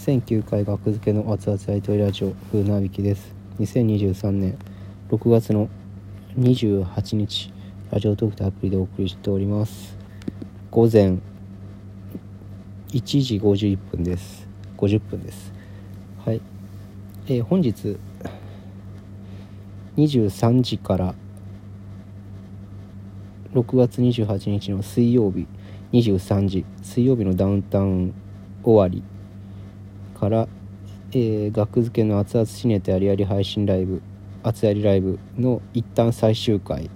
1009回学付けの熱々アイトイラジオ風なびきです。2023年6月の28日ラジオトークとアプリでお送りしております。午前1時51分です。50分です。はい。えー、本日23時から6月28日の水曜日23時水曜日のダウンタウン終わりから、えー、学付けの熱々シネタありあり配信ライブ熱ありライブの一旦最終回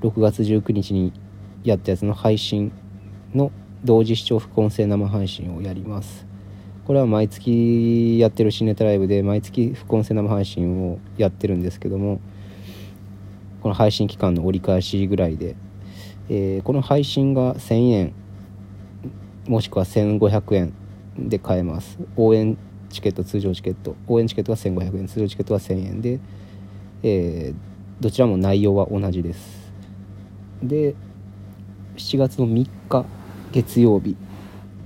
6月19日にやったやつの配信の同時視聴副音声生配信をやります。これは毎月やってるシネタライブで毎月副音声生配信をやってるんですけどもこの配信期間の折り返しぐらいで、えー、この配信が1000円もしくは1500円で買えます。応援チケット通常チケット。応援チケットは1500円。通常チケットは1000円で、えー、どちらも内容は同じです。で7月の3日月曜日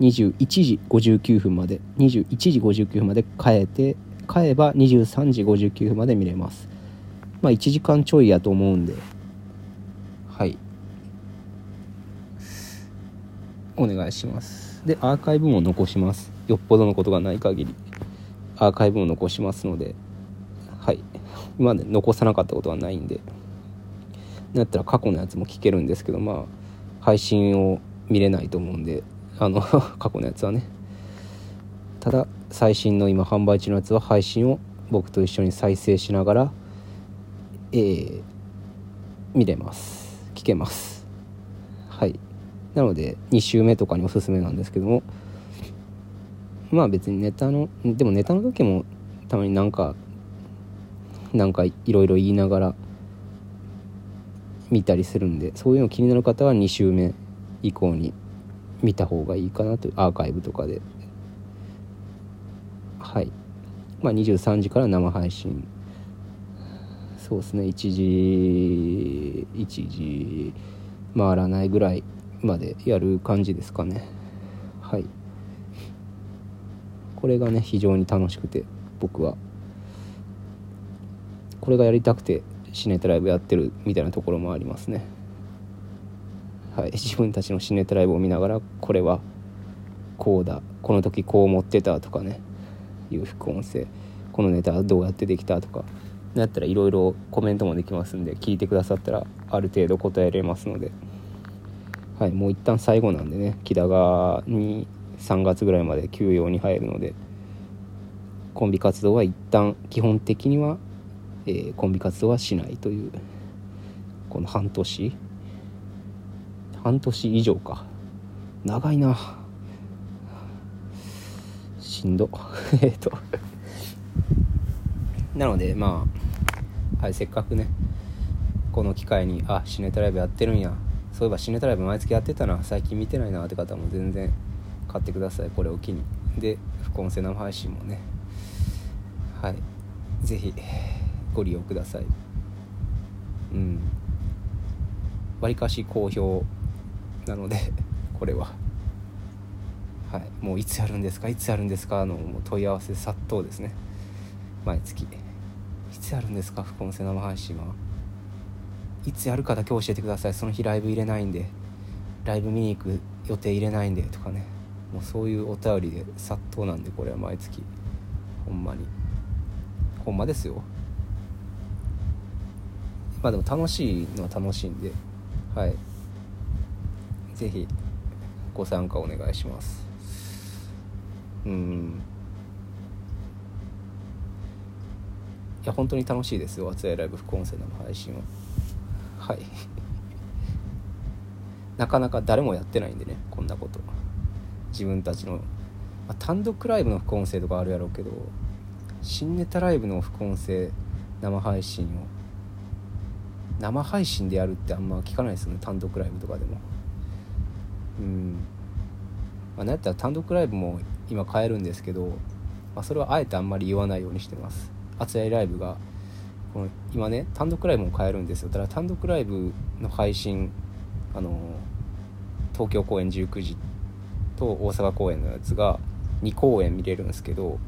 21時59分まで21時59分まで変えて買えば23時59分まで見れます。まあ1時間ちょいやと思うんで。はい。お願いしますでアーカイブも残します。よっぽどのことがない限り。アーカイブも残しますので。はい。今まで残さなかったことはないんで。だったら過去のやつも聞けるんですけどまあ配信を見れないと思うんで。あの 過去のやつはね。ただ最新の今販売中のやつは配信を僕と一緒に再生しながらえー、見れます。聞けます。はい。なので2週目とかにおすすめなんですけども。まあ別にネタのでもネタの時もたまになんかなんかいろいろ言いながら見たりするんでそういうの気になる方は2週目以降に見た方がいいかなとアーカイブとかで。はい。まあ23時から生配信。そうですね。1時1時回らないぐらいまでやる感じですかね。はい。これがね非常に楽しくて僕は。これがやりたくてシネタライブやってるみたいなところもありますね。はい。自分たちのシネタライブを見ながらこれはこうだこの時こう思ってたとかね。いう副音声。このネタどうやってできたとか。だったらいろいろコメントもできますんで聞いてくださったらある程度答えれますので。はいもう一旦最後なんでね木田がに3月ぐらいまで休養に入るのでコンビ活動は一旦基本的には、えー、コンビ活動はしないというこの半年。半年以上か。長いな。しんど。えっと。なのでまあ、はい、せっかくねこの機会にあシネタライブやってるんや。そういえばシネタライブ毎月やってたな。最近見てないなって方も全然買ってください。これを機にで副音声生配信もね。はい。是非ご利用ください。うん。わりかし好評なのでこれは。はい。もういつやるんですか？いつやるんですか？の問い合わせ殺到ですね。毎月。いつやるんですか？副音声生配信は。いつやるかだけ教えてください。その日ライブ入れないんで。ライブ見に行く予定入れないんで。とかね。もうそういうお便りで殺到なんでこれは毎月。ほんまに。ほんまですよ。まあでも楽しいのは楽しいんで。はい。是非ご参加お願いします。うん。いや本当に楽しいですよ「熱いライブ副音声」の配信は。はい。なかなか誰もやってないんでねこんなこと。自分たちの、まあ、単独ライブの副音声とかあるやろうけど新ネタライブの副音声生配信を生配信でやるってあんま聞かないですよね単独ライブとかでも。うん。まあなんやったら単独ライブも今変えるんですけど、まあ、それはあえてあんまり言わないようにしてます。熱いライブがこの今ね単独ライブも買えるんですよ。だから単独ライブの配信あの東京公演19時と大阪公演のやつが2公演見れるんですけど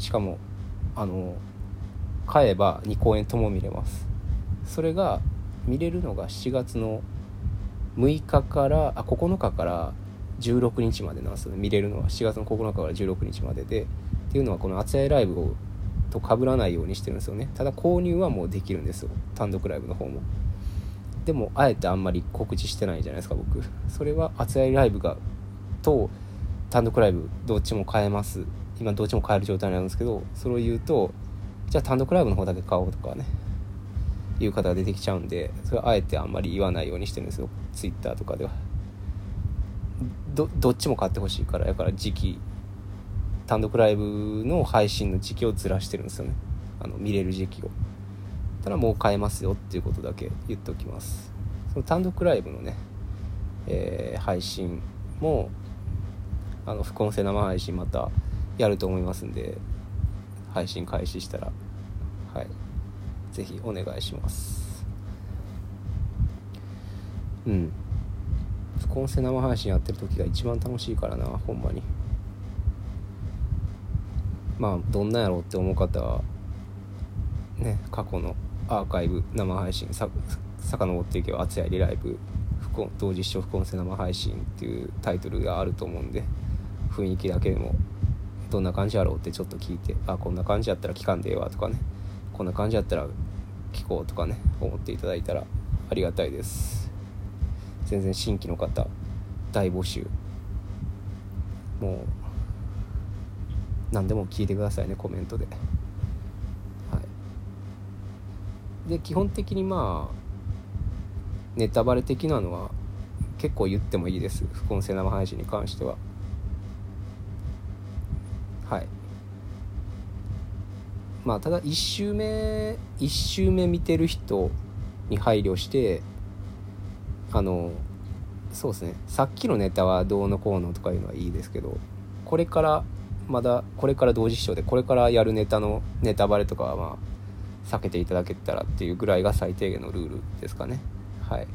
しかもあの買えば2公演とも見れます。それが見れるのが7月の6日からあ9日から16日までなんですよね。見れるのは。7月の9日から16日まででっていうのはこの「あつやライブを」と被らないようにしてるんですよね。ただ購入はもうできるんですよ。単独ライブの方も。でもあえてあんまり告知してないじゃないですか僕。それは「あつやライブが」と単独ライブどっちも買えます。今どっちも買える状態なんですけどそれを言うとじゃあ単独ライブの方だけ買おうとかね。いう方が出てきちゃうんでそれはあえてあんまり言わないようにしてるんですよ。Twitter とかでは。どどっちも買ってほしいからだから時期単独ライブの配信の時期をずらしてるんですよね。あの見れる時期を。ただもう買えますよっていうことだけ言っておきます。その単独ライブのね、えー、配信もあの副音声生配信またやると思いますんで配信開始したらはい。是非お願いします。うん。副音声生配信やってる時が一番楽しいからなほんまに。まあどんなやろうって思う方はね過去のアーカイブ生配信さ遡っていけば「厚やりライブ同時視聴副音声生配信」っていうタイトルがあると思うんで雰囲気だけでもどんな感じやろうってちょっと聞いてあこんな感じやったら聞かんでええわとかねこんな感じやったら聞こうとかね思っていただいたらありがたいです。全然新規の方大募集。もう何でも聞いてくださいねコメントで。はい。で基本的にまあネタバレ的なのは結構言ってもいいです。副音声生配信に関しては。はい。まあただ1周目1周目見てる人に配慮してあのそうですね。さっきのネタはどうのこうのとかいうのはいいですけどこれからまだこれから同時視聴でこれからやるネタのネタバレとかはまあ避けていただけたらっていうぐらいが最低限のルールですかね。はい。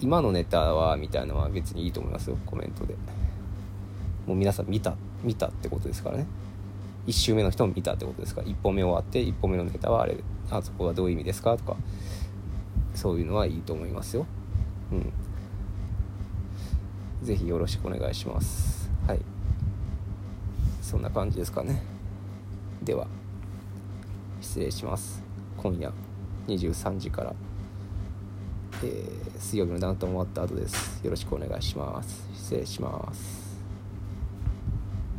今のネタはみたいなのは別にいいと思いますよコメントで。もう皆さん見た見たってことですからね。1周目の人も見たってことですから。1本目終わって1本目のネタはあれあそこはどういう意味ですかとか。そういうのはいいと思いますよ。うん。是非よろしくお願いします。はい。そんな感じですかね。では失礼します。今夜23時から、えー、水曜日のダウンタウン終わった後です。よろしくお願いします。失礼します。